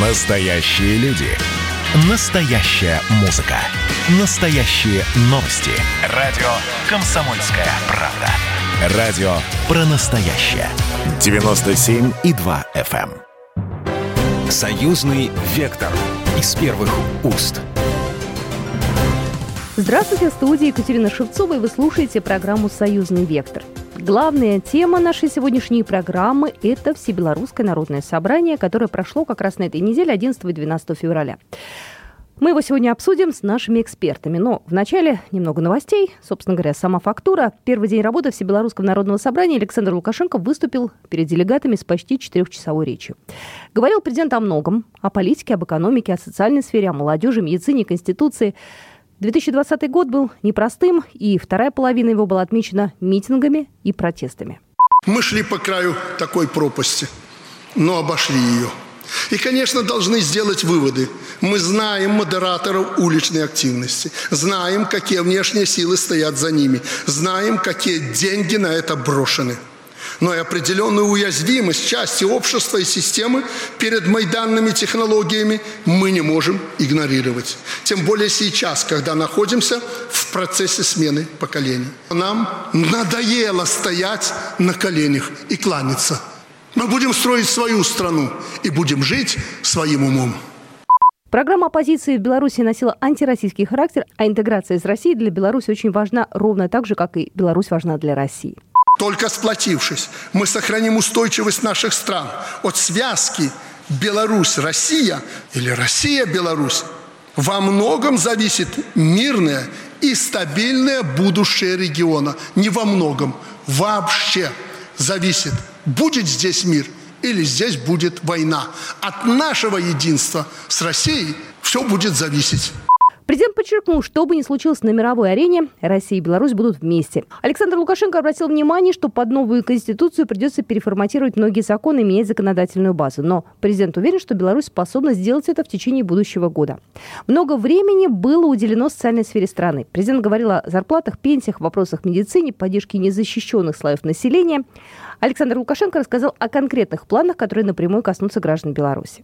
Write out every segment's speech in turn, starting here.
Настоящие люди. Настоящая музыка. Настоящие новости. Радио «Комсомольская правда». Радио про настоящее. 97,2 FM. эм. Союзный вектор. Из первых уст. Здравствуйте, в студии Екатерина Шевцова, и вы слушаете программу «Союзный вектор». Главная тема нашей сегодняшней программы – это Всебелорусское народное собрание, которое прошло как раз на этой неделе 11 и 12 февраля. Мы его сегодня обсудим с нашими экспертами. Но вначале немного новостей. Собственно говоря, сама фактура. Первый день работы Всебелорусского народного собрания Александр Лукашенко выступил перед делегатами с почти четырехчасовой речью. Говорил президент о многом. О политике, об экономике, о социальной сфере, о молодежи, медицине, конституции – 2020 год был непростым, и вторая половина его была отмечена митингами и протестами. Мы шли по краю такой пропасти, но обошли ее. И, конечно, должны сделать выводы. Мы знаем модераторов уличной активности, знаем, какие внешние силы стоят за ними, знаем, какие деньги на это брошены – но и определенную уязвимость части общества и системы перед майданными технологиями мы не можем игнорировать. Тем более сейчас, когда находимся в процессе смены поколений. Нам надоело стоять на коленях и кланяться. Мы будем строить свою страну и будем жить своим умом. Программа оппозиции в Беларуси носила антироссийский характер, а интеграция из России для Беларуси очень важна ровно так же, как и Беларусь важна для России. Только сплотившись, мы сохраним устойчивость наших стран от связки Беларусь-Россия или Россия-Беларусь. Во многом зависит мирное и стабильное будущее региона. Не во многом, вообще зависит, будет здесь мир или здесь будет война. От нашего единства с Россией все будет зависеть. Президент подчеркнул, что бы ни случилось на мировой арене, Россия и Беларусь будут вместе. Александр Лукашенко обратил внимание, что под новую конституцию придется переформатировать многие законы и менять законодательную базу. Но президент уверен, что Беларусь способна сделать это в течение будущего года. Много времени было уделено социальной сфере страны. Президент говорил о зарплатах, пенсиях, вопросах медицины, поддержке незащищенных слоев населения. Александр Лукашенко рассказал о конкретных планах, которые напрямую коснутся граждан Беларуси.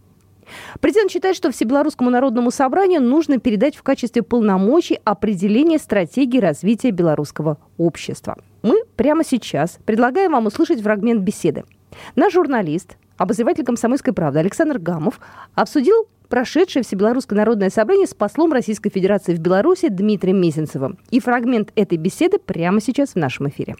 Президент считает, что Всебелорусскому народному собранию нужно передать в качестве полномочий определение стратегии развития белорусского общества. Мы прямо сейчас предлагаем вам услышать фрагмент беседы. Наш журналист, обозреватель «Комсомольской правды» Александр Гамов обсудил прошедшее Всебелорусское народное собрание с послом Российской Федерации в Беларуси Дмитрием Мезенцевым. И фрагмент этой беседы прямо сейчас в нашем эфире.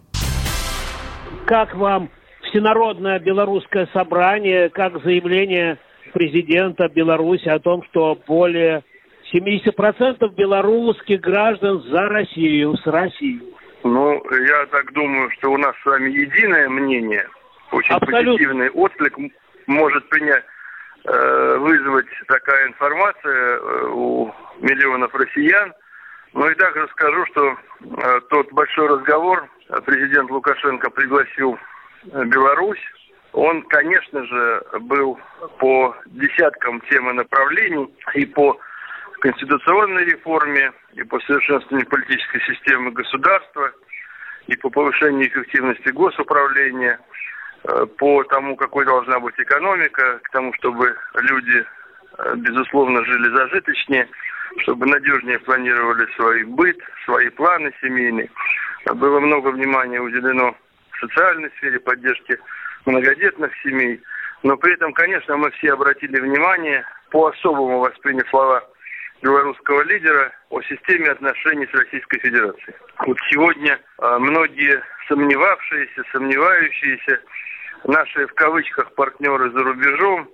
Как вам Всенародное белорусское собрание, как заявление президента Беларуси о том, что более 70% белорусских граждан за Россию, с Россией. Ну, я так думаю, что у нас с вами единое мнение, очень Абсолютно. позитивный отклик может принять, э, вызвать такая информация э, у миллионов россиян. Но и также скажу, что э, тот большой разговор президент Лукашенко пригласил Беларусь он, конечно же, был по десяткам тем и направлений, и по конституционной реформе, и по совершенствованию политической системы государства, и по повышению эффективности госуправления, э, по тому, какой должна быть экономика, к тому, чтобы люди, э, безусловно, жили зажиточнее, чтобы надежнее планировали свой быт, свои планы семейные. Было много внимания уделено социальной сфере поддержки многодетных семей. Но при этом, конечно, мы все обратили внимание, по-особому восприняв слова белорусского лидера о системе отношений с Российской Федерацией. Вот сегодня а, многие сомневавшиеся, сомневающиеся, наши в кавычках партнеры за рубежом,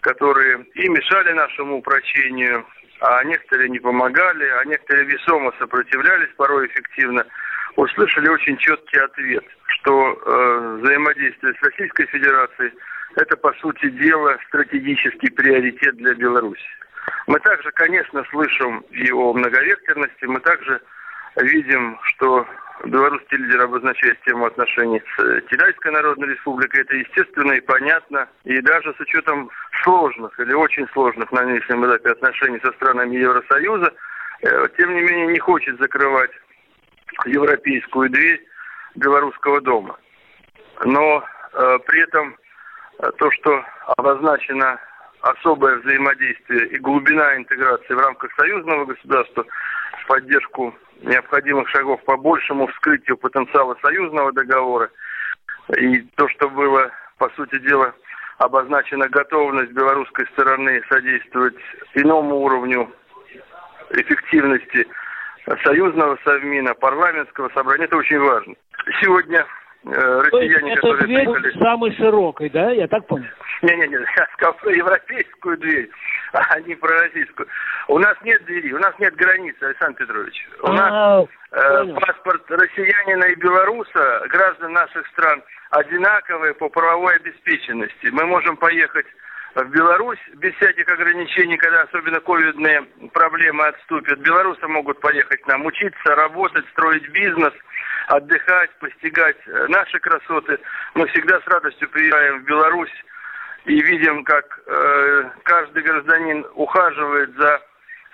которые и мешали нашему упрочению, а некоторые не помогали, а некоторые весомо сопротивлялись, порой эффективно – услышали очень четкий ответ, что э, взаимодействие с Российской Федерацией это, по сути дела, стратегический приоритет для Беларуси. Мы также, конечно, слышим и о многовекторности, мы также видим, что белорусский лидер обозначает тему отношений с Китайской Народной Республикой. Это естественно и понятно. И даже с учетом сложных или очень сложных на нынешнем этапе отношений со странами Евросоюза, э, тем не менее не хочет закрывать европейскую дверь белорусского дома. Но э, при этом э, то, что обозначено особое взаимодействие и глубина интеграции в рамках союзного государства в поддержку необходимых шагов по большему вскрытию потенциала союзного договора. И то, что было, по сути дела, обозначена готовность белорусской стороны содействовать иному уровню эффективности союзного совмина, парламентского собрания. Это очень важно. Сегодня э, россияне, это которые дверь приехали... самой широкой, да? Я так понял? Не-не-не, я сказал про европейскую дверь, а не про российскую. У нас нет двери, у нас нет границы, Александр Петрович. У нас а, э, паспорт россиянина и белоруса, граждан наших стран, одинаковые по правовой обеспеченности. Мы можем поехать в Беларусь без всяких ограничений, когда особенно ковидные проблемы отступят. Белорусы могут поехать к нам учиться, работать, строить бизнес, отдыхать, постигать э, наши красоты. Мы всегда с радостью приезжаем в Беларусь и видим, как э, каждый гражданин ухаживает за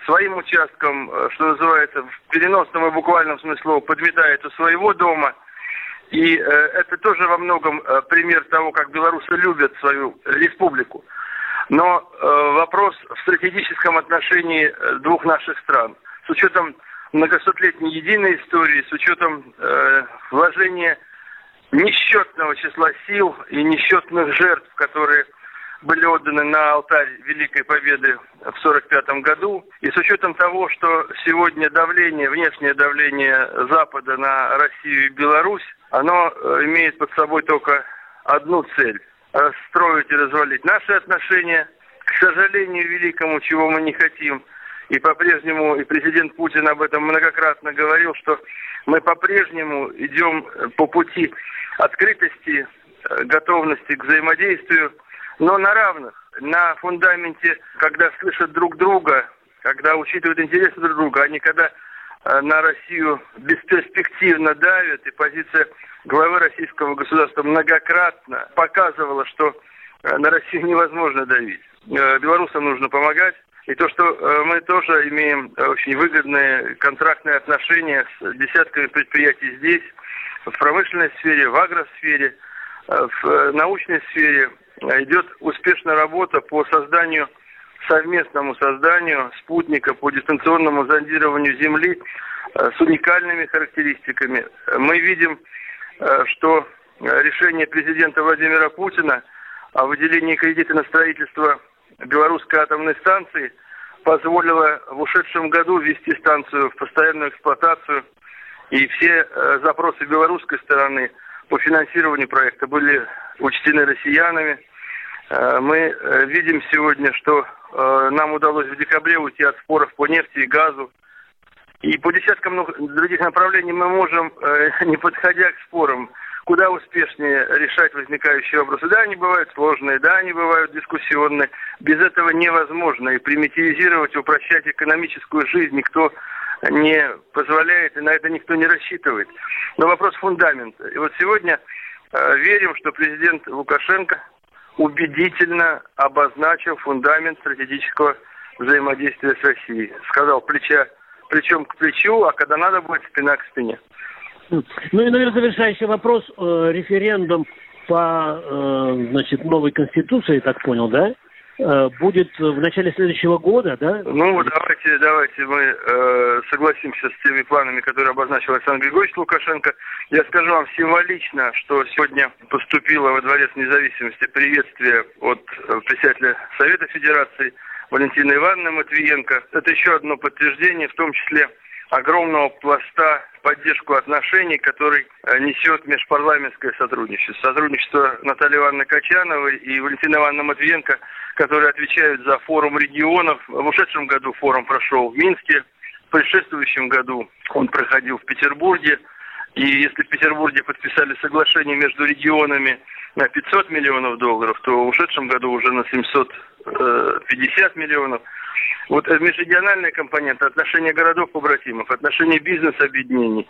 своим участком, э, что называется, в переносном и буквальном смысле подметает у своего дома – и э, это тоже во многом э, пример того, как белорусы любят свою республику. Но э, вопрос в стратегическом отношении э, двух наших стран. С учетом многосотлетней единой истории, с учетом э, вложения несчетного числа сил и несчетных жертв, которые были отданы на алтарь Великой Победы в 1945 году. И с учетом того, что сегодня давление, внешнее давление Запада на Россию и Беларусь, оно э, имеет под собой только одну цель – расстроить и развалить наши отношения, к сожалению великому, чего мы не хотим. И по-прежнему, и президент Путин об этом многократно говорил, что мы по-прежнему идем по пути открытости, э, готовности к взаимодействию, но на равных, на фундаменте, когда слышат друг друга, когда учитывают интересы друг друга, а не когда э, на Россию бесперспективно давят, и позиция главы российского государства многократно показывала, что э, на Россию невозможно давить. Э, белорусам нужно помогать. И то, что мы тоже имеем очень выгодные контрактные отношения с десятками предприятий здесь, в промышленной сфере, в агросфере, в научной сфере, идет успешная работа по созданию, совместному созданию спутника по дистанционному зондированию Земли э, с уникальными характеристиками. Мы видим, э, что решение президента Владимира Путина о выделении кредита на строительство белорусской атомной станции позволило в ушедшем году ввести станцию в постоянную эксплуатацию. И все э, запросы белорусской стороны по финансированию проекта были учтены россиянами. Э, мы э, видим сегодня, что э, нам удалось в декабре уйти от споров по нефти и газу. И по десяткам других направлений мы можем, не подходя к спорам, куда успешнее решать возникающие вопросы. Да, они бывают сложные, да, они бывают дискуссионные. Без этого невозможно. И примитивизировать, упрощать экономическую жизнь никто не позволяет, и на это никто не рассчитывает. Но вопрос фундамента. И вот сегодня э, верим, что президент Лукашенко убедительно обозначил фундамент стратегического взаимодействия с Россией. Сказал плеча, плечом к плечу, а когда надо будет, спина к спине. Ну и, наверное, завершающий вопрос. Э, референдум по э, значит, новой конституции, так понял, да? Э, будет в начале следующего года, да? Ну, давайте, давайте мы э, согласимся с теми планами, которые обозначил Александр Григорьевич Лукашенко. Я скажу вам символично, что сегодня поступило во Дворец независимости приветствие от э, председателя Совета Федерации Валентины Ивановны Матвиенко. Это еще одно подтверждение, в том числе огромного пласта поддержку отношений, который э, несет межпарламентское сотрудничество. Сотрудничество Натальи Ивановны Качановой и Валентины Ивановны Матвиенко, которые отвечают за форум регионов. В ушедшем году форум прошел в Минске, в предшествующем году он проходил в Петербурге. И если в Петербурге подписали соглашение между регионами на 500 миллионов долларов, то в ушедшем году уже на 750 миллионов. Вот межрегиональная компонента, отношения городов-побратимов, отношения бизнес-объединений,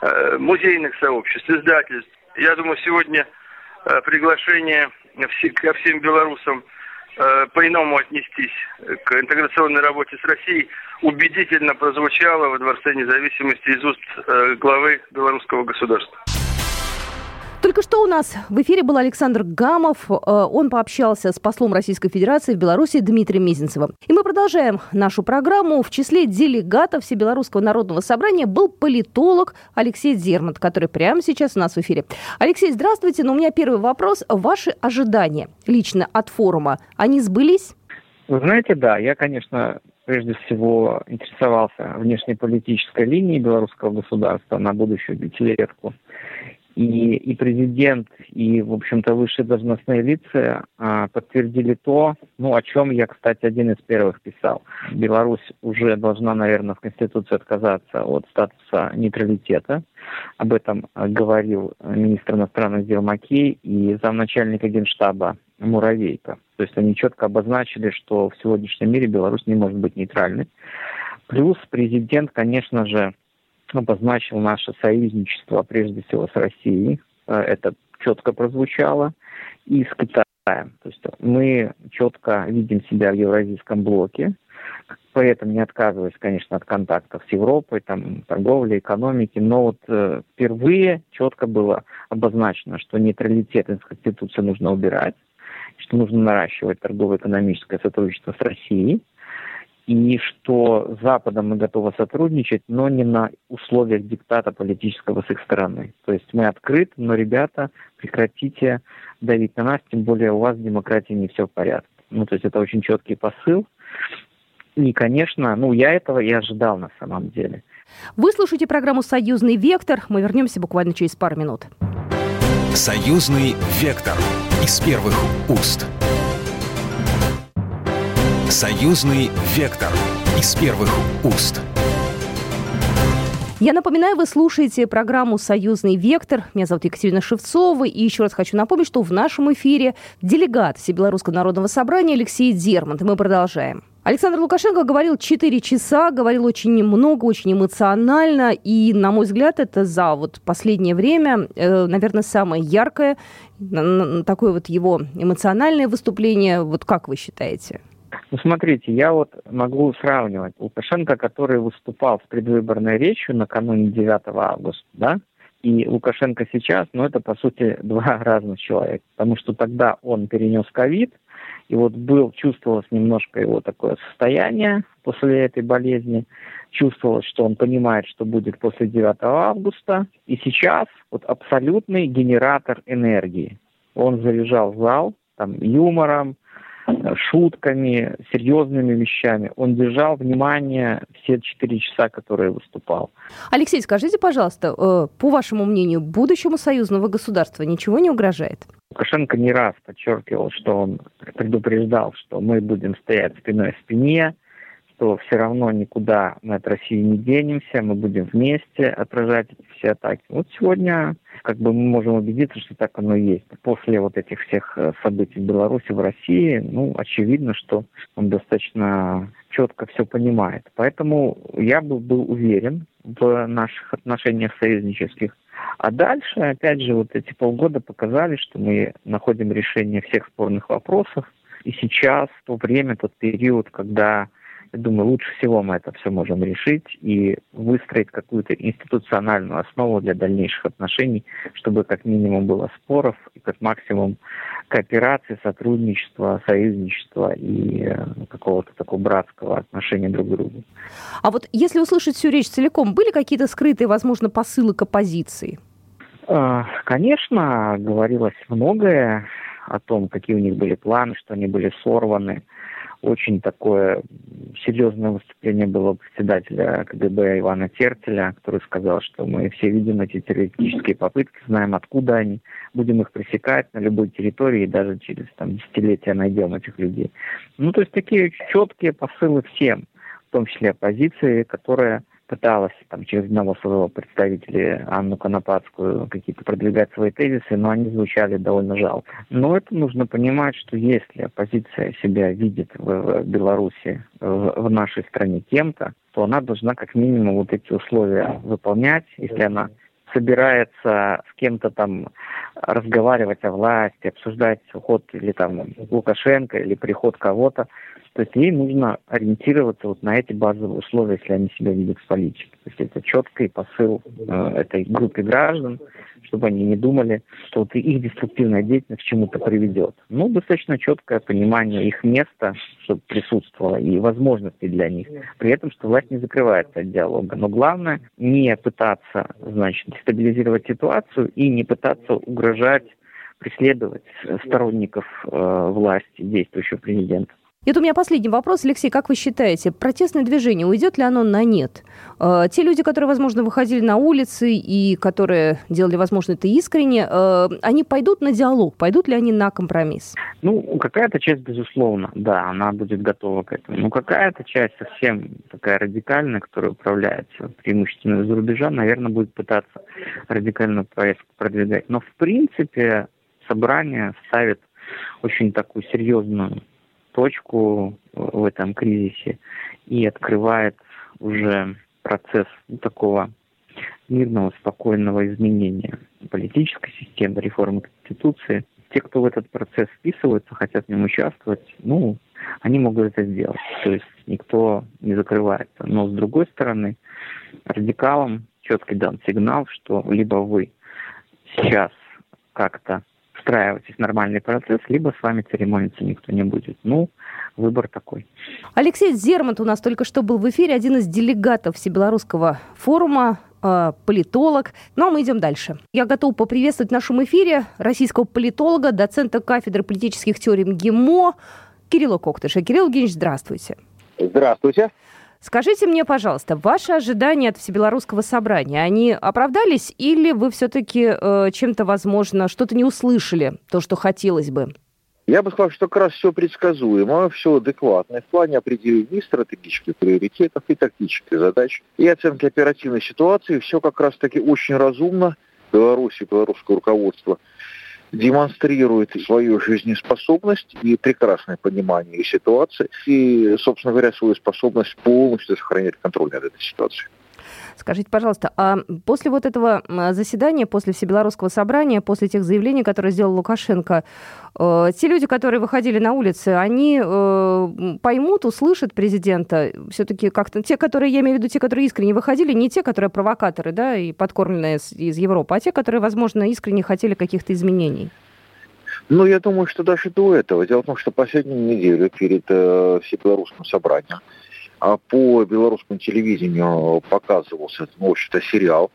э, музейных сообществ, издательств. Я думаю, сегодня э, приглашение ко всем белорусам э, по-иному отнестись к интеграционной работе с Россией убедительно прозвучало во Дворце независимости из уст главы белорусского государства. Только что у нас в эфире был Александр Гамов. Э, он пообщался с послом Российской Федерации в Беларуси Дмитрием Мезенцевым. И мы продолжаем нашу программу. В числе делегатов Всебелорусского народного собрания был политолог Алексей Зермант, который прямо сейчас у нас в эфире. Алексей, здравствуйте. Но у меня первый вопрос. Ваши ожидания лично от форума, они сбылись? Вы знаете, да, я, конечно, прежде всего интересовался внешнеполитической линией белорусского государства на будущую пятилетку. И, и президент, и, в общем-то, высшие должностные лица а, подтвердили то, ну, о чем я, кстати, один из первых писал. Беларусь уже должна, наверное, в Конституции отказаться от статуса нейтралитета. Об этом говорил министр иностранных дел Макей и замначальника генштаба Муравейко. То есть они четко обозначили, что в сегодняшнем мире Беларусь не может быть нейтральной. Плюс президент, конечно же, обозначил наше союзничество, прежде всего, с Россией. Э, это четко прозвучало. И с Китаем. То есть мы четко видим себя в евразийском блоке, при этом не отказываясь, конечно, от контактов с Европой, там, торговли, экономики, но вот э, впервые четко было обозначено, что нейтралитет из Конституции нужно убирать, что нужно наращивать торгово-экономическое сотрудничество с Россией, и что с Западом мы готовы сотрудничать, но не на условиях диктата политического с их стороны. То есть мы открыты, но, ребята, прекратите давить на нас, тем более у вас в демократии не все в порядке. Ну, то есть это очень четкий посыл. И, конечно, ну, я этого и ожидал на самом деле. Вы слушаете программу «Союзный вектор». Мы вернемся буквально через пару минут. «Союзный вектор» из первых уст. Союзный вектор из первых уст. Я напоминаю, вы слушаете программу «Союзный вектор». Меня зовут Екатерина Шевцова. И еще раз хочу напомнить, что в нашем эфире делегат Всебелорусского народного собрания Алексей Дермант. И мы продолжаем. Александр Лукашенко говорил 4 часа, говорил очень много, очень эмоционально. И, на мой взгляд, это за вот последнее время, э, наверное, самое яркое, такое вот его эмоциональное выступление. Вот как вы считаете? Ну, смотрите, я вот могу сравнивать. Лукашенко, который выступал с предвыборной речью накануне 9 августа, да, и Лукашенко сейчас, ну, это, по сути, два разных человека, потому что тогда он перенес ковид, и вот был, чувствовалось немножко его такое состояние после этой болезни, чувствовалось, что он понимает, что будет после 9 августа, и сейчас вот абсолютный генератор энергии. Он заряжал зал там юмором, шутками, серьезными вещами. Он держал внимание все четыре часа, которые выступал. Алексей, скажите, пожалуйста, э, по вашему мнению, будущему союзного государства ничего не угрожает? Лукашенко не раз подчеркивал, что он предупреждал, что мы будем стоять спиной к спине, что все равно никуда мы от России не денемся, мы будем вместе отражать эти все атаки. Вот сегодня как бы мы можем убедиться, что так оно и есть. После вот этих всех э, событий в Беларуси, в России, ну, очевидно, что он достаточно четко все понимает. Поэтому я бы был уверен в наших отношениях союзнических. А дальше, опять же, вот эти полгода показали, что мы находим решение всех спорных вопросов. И сейчас, то время, тот период, когда я думаю, лучше всего мы это все можем решить и выстроить какую-то институциональную основу для дальнейших отношений, чтобы как минимум было споров и как максимум кооперации, сотрудничества, союзничества и э, какого-то такого братского отношения друг к другу. А вот если услышать всю речь целиком, были какие-то скрытые, возможно, посылы к оппозиции? А, конечно, говорилось многое о том, какие у них были планы, что они были сорваны очень такое серьезное выступление было председателя КГБ Ивана Тертеля, который сказал, что мы все видим эти террористические попытки, знаем, откуда они, будем их пресекать на любой территории, и даже через там, десятилетия найдем этих людей. Ну, то есть такие четкие посылы всем, в том числе оппозиции, которая пыталась там, через одного своего представителя Анну Конопадскую какие-то продвигать свои тезисы, но они звучали довольно жалко. Но это нужно понимать, что если оппозиция себя видит в Беларуси, в, нашей стране кем-то, то она должна как минимум вот эти условия выполнять, если она собирается с кем-то там разговаривать о власти, обсуждать уход или там Лукашенко или приход кого-то, То есть ей нужно ориентироваться вот на эти базовые условия, если они себя видят в политике. То есть это четкий посыл э, этой группе граждан, чтобы они не думали, что вот их деструктивная деятельность к чему-то приведет. Ну, достаточно четкое понимание их места, чтобы присутствовало, и возможности для них. При этом, что власть не закрывается от диалога. Но главное не пытаться, значит, дестабилизировать ситуацию и не пытаться угрожать преследовать сторонников э, власти действующего президента. И это у меня последний вопрос, Алексей, как вы считаете, протестное движение, уйдет ли оно на нет? Э, те люди, которые, возможно, выходили на улицы и которые делали, возможно, это искренне, э, они пойдут на диалог, пойдут ли они на компромисс? Ну, какая-то часть, безусловно, да, она будет готова к этому. Но какая-то часть совсем такая радикальная, которая управляется преимущественно из-за рубежа, наверное, будет пытаться радикальную повестку продвигать. Но, в принципе, собрание ставит очень такую серьезную точку в этом кризисе и открывает уже процесс такого мирного, спокойного изменения политической системы, реформы Конституции. Те, кто в этот процесс вписывается, хотят в нем участвовать, ну, они могут это сделать. То есть никто не закрывается. Но с другой стороны, радикалам четко дан сигнал, что либо вы сейчас как-то встраивайтесь в нормальный процесс, либо с вами церемониться никто не будет. Ну, выбор такой. Алексей Зермант у нас только что был в эфире, один из делегатов Всебелорусского форума э, политолог. Ну а мы идем дальше. Я готов поприветствовать в нашем эфире российского политолога, доцента кафедры политических теорий МГИМО Кирилла Коктыша. Кирилл Евгеньевич, здравствуйте. Здравствуйте. Скажите мне, пожалуйста, ваши ожидания от Всебелорусского собрания, они оправдались или вы все-таки э, чем-то, возможно, что-то не услышали, то, что хотелось бы? Я бы сказал, что как раз все предсказуемо, все адекватно в плане определения стратегических приоритетов, и тактических задач, и оценки оперативной ситуации. Все как раз-таки очень разумно. Беларуси, белорусское руководство – демонстрирует свою жизнеспособность и прекрасное понимание ситуации, и, собственно говоря, свою способность полностью сохранять контроль над этой ситуацией. Скажите, пожалуйста, а после вот этого заседания, после Всебелорусского собрания, после тех заявлений, которые сделал Лукашенко, э, те люди, которые выходили на улицы, они э, поймут, услышат президента? Все-таки как-то те, которые, я имею в виду, те, которые искренне выходили, не те, которые провокаторы, да, и подкормленные из Европы, а те, которые, возможно, искренне хотели каких-то изменений? Ну, я думаю, что даже до этого. Дело в том, что последнюю неделю перед э, Всебелорусским собранием по белорусскому телевидению показывался, ну, в общем-то, сериал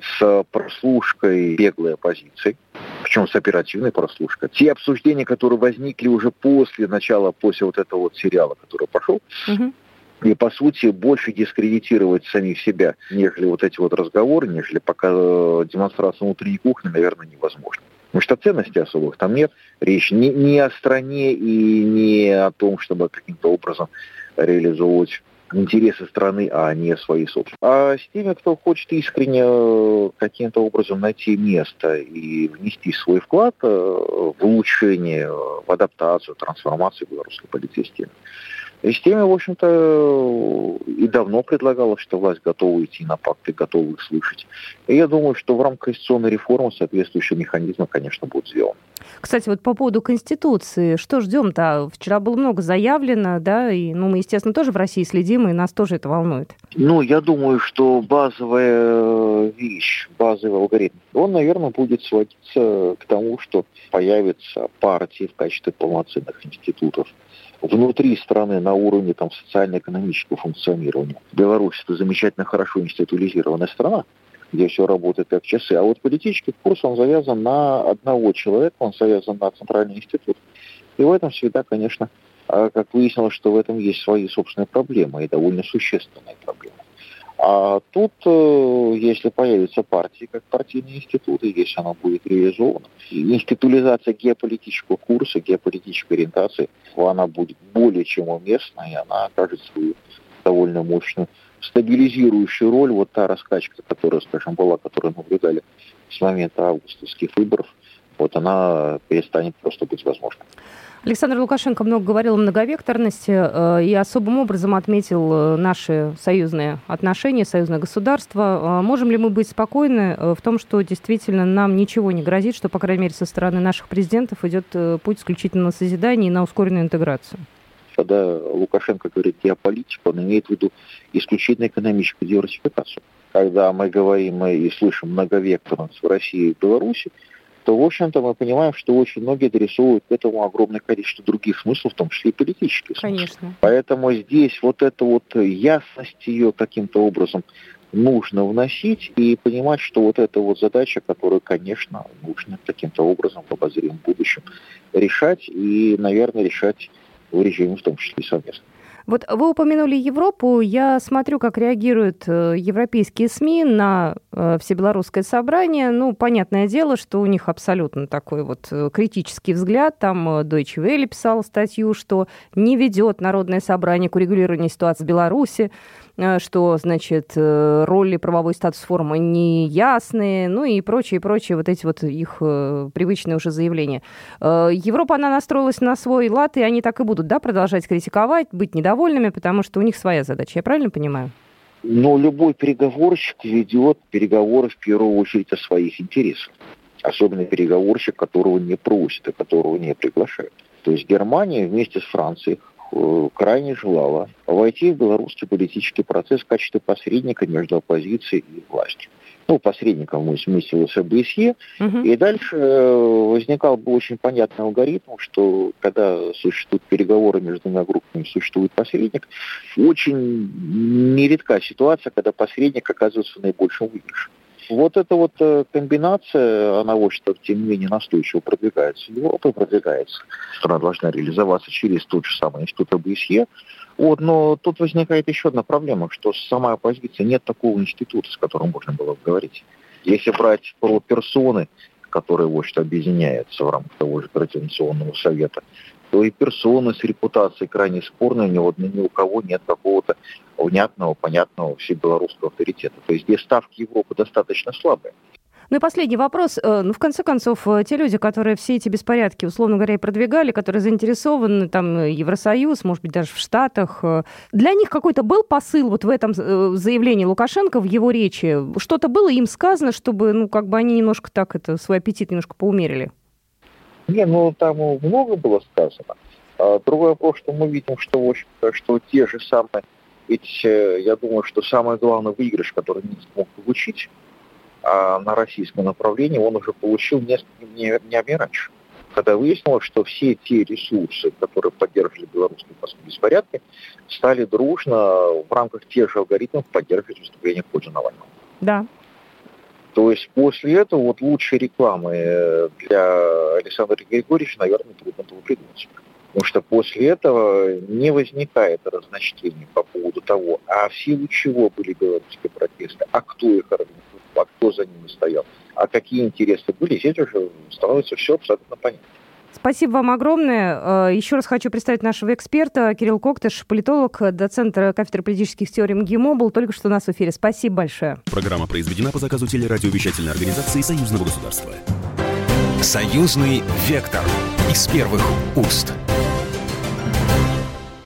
с прослушкой беглой оппозиции, причем с оперативной прослушкой. Те обсуждения, которые возникли уже после начала, после вот этого вот сериала, который пошел, угу. и, по сути, больше дискредитировать самих себя, нежели вот эти вот разговоры, нежели пока э, демонстрация внутренней кухни, наверное, невозможно. Потому что ценностей особых там нет. Речь не, не о стране и не о том, чтобы каким-то образом реализовывать интересы страны, а не свои собственные. А с теми, кто хочет искренне э, каким-то образом найти место и внести свой вклад э, в улучшение, в адаптацию, трансформацию белорусской политической и с теми, в общем-то, и давно предлагалось, что власть готова идти на пакты, готова их слышать. И я думаю, что в рамках конституционной реформы соответствующие механизмы, конечно, будут сделаны. Кстати, вот по поводу Конституции, что ждем-то? Вчера было много заявлено, да, и, ну, мы, естественно, тоже в России следим, и нас тоже это волнует. Ну, я думаю, что базовая вещь, базовый алгоритм, он, наверное, будет сводиться к тому, что появятся партии в качестве полноценных институтов внутри страны на уровне там, социально-экономического функционирования. Беларусь – это замечательно хорошо институализированная страна, где все работает как часы. А вот политический курс, он завязан на одного человека, он завязан на центральный институт. И в этом всегда, конечно, а, как выяснилось, что в этом есть свои собственные проблемы, и довольно существенные проблемы. А тут, э, если появятся партии, как партийные институты, если она будет реализована, институализация геополитического курса, геополитической ориентации, она будет более чем уместна, и она окажет свою довольно мощную стабилизирующую роль. Вот та раскачка, которая, скажем, была, которую наблюдали с момента августовских выборов, вот она перестанет просто быть возможной. Александр Лукашенко много говорил о многовекторности э, и особым образом отметил э, наши союзные отношения, союзное государство. Э, можем ли мы быть спокойны в том, что действительно нам ничего не грозит, что, по крайней мере, со стороны наших президентов идет путь исключительно на созидание и на ускоренную интеграцию? когда Лукашенко говорит геополитику, он имеет в виду исключительно экономическую диверсификацию. Когда мы говорим и слышим многовекторность в России и Беларуси, то, в общем-то, мы понимаем, что очень многие адресуют к этому огромное количество других смыслов, в том числе и политических Конечно. Поэтому здесь вот эта вот ясность ее каким-то образом нужно вносить и понимать, что вот эта вот задача, которую, конечно, нужно каким-то образом в обозримом будущем решать и, наверное, решать в режиме в том числе и совместно. Вот вы упомянули Европу. Я смотрю, как реагируют э, европейские СМИ на э, всебелорусское собрание. Ну, понятное дело, что у них абсолютно такой вот э, критический взгляд. Там Deutsche Welle писал статью, что не ведет Народное собрание к урегулированию ситуации в Беларуси. Э, что, значит, э, роли правовой статус формы неясные, ну и прочие, прочие вот эти вот их э, привычные уже заявления. Европа, она настроилась на свой лад, и они так и будут, да, продолжать критиковать, быть недовольными, потому что у них своя задача. Я правильно понимаю? Но любой переговорщик ведет переговоры в первую очередь о своих интересах. Особенно переговорщик, которого не просят, и которого не приглашают. То есть Германия вместе с Францией крайне желала войти в белорусский политический процесс в качестве посредника между оппозицией и властью. Ну, посредником мы смысилось ОБСЕ. Угу. И дальше э, возникал бы очень понятный алгоритм, что когда существуют переговоры между двумя группами, существует посредник, очень нередка ситуация, когда посредник оказывается в наибольшем выигрыше. Вот эта вот э, комбинация, она, в общем-то, тем не менее настойчиво продвигается. Европа продвигается. Страна должна реализоваться через тот же самый институт ОБСЕ. Вот, но тут возникает еще одна проблема, что сама оппозиция нет такого института, с которым можно было бы говорить. Если брать про персоны, которые, в общем-то, объединяются в рамках того же Координационного совета, то и персоны с репутацией крайне спорные, ни, вот, ни у кого нет какого-то внятного, понятного всебелорусского авторитета. То есть здесь ставки Европы достаточно слабые. Ну и последний вопрос. Э, ну, в конце концов, э, те люди, которые все эти беспорядки, условно говоря, и продвигали, которые заинтересованы, там, э, Евросоюз, может быть, даже в Штатах, для них какой-то был посыл вот в этом заявлении Лукашенко, в его речи? Что-то было им сказано, чтобы, ну, как бы они немножко так это, свой аппетит немножко поумерили? Не, ну там много было сказано. А другой вопрос, что мы видим, что, в общем-то, что те же самые, ведь я думаю, что самый главный выигрыш, который не смог получить а на российском направлении, он уже получил несколько днями раньше. Когда выяснилось, что все те ресурсы, которые поддерживали белорусские беспорядки, стали дружно в рамках тех же алгоритмов поддерживать выступление пользу Навального. Да, то есть после этого вот лучшей рекламы э, для Александра Григорьевича, наверное, трудно было придумать. Потому что после этого не возникает разночтений по поводу того, а в силу чего были белорусские протесты, а кто их организовал, а кто за ними стоял, а какие интересы были, здесь уже становится все абсолютно понятно. Спасибо вам огромное. Э, еще раз хочу представить нашего эксперта Кирилл Коктыш, политолог, доцент кафедры политических теорий МГИМО, был только что у нас в эфире. Спасибо большое. Программа произведена по заказу телерадиовещательной организации Союзного государства. Союзный вектор из первых уст.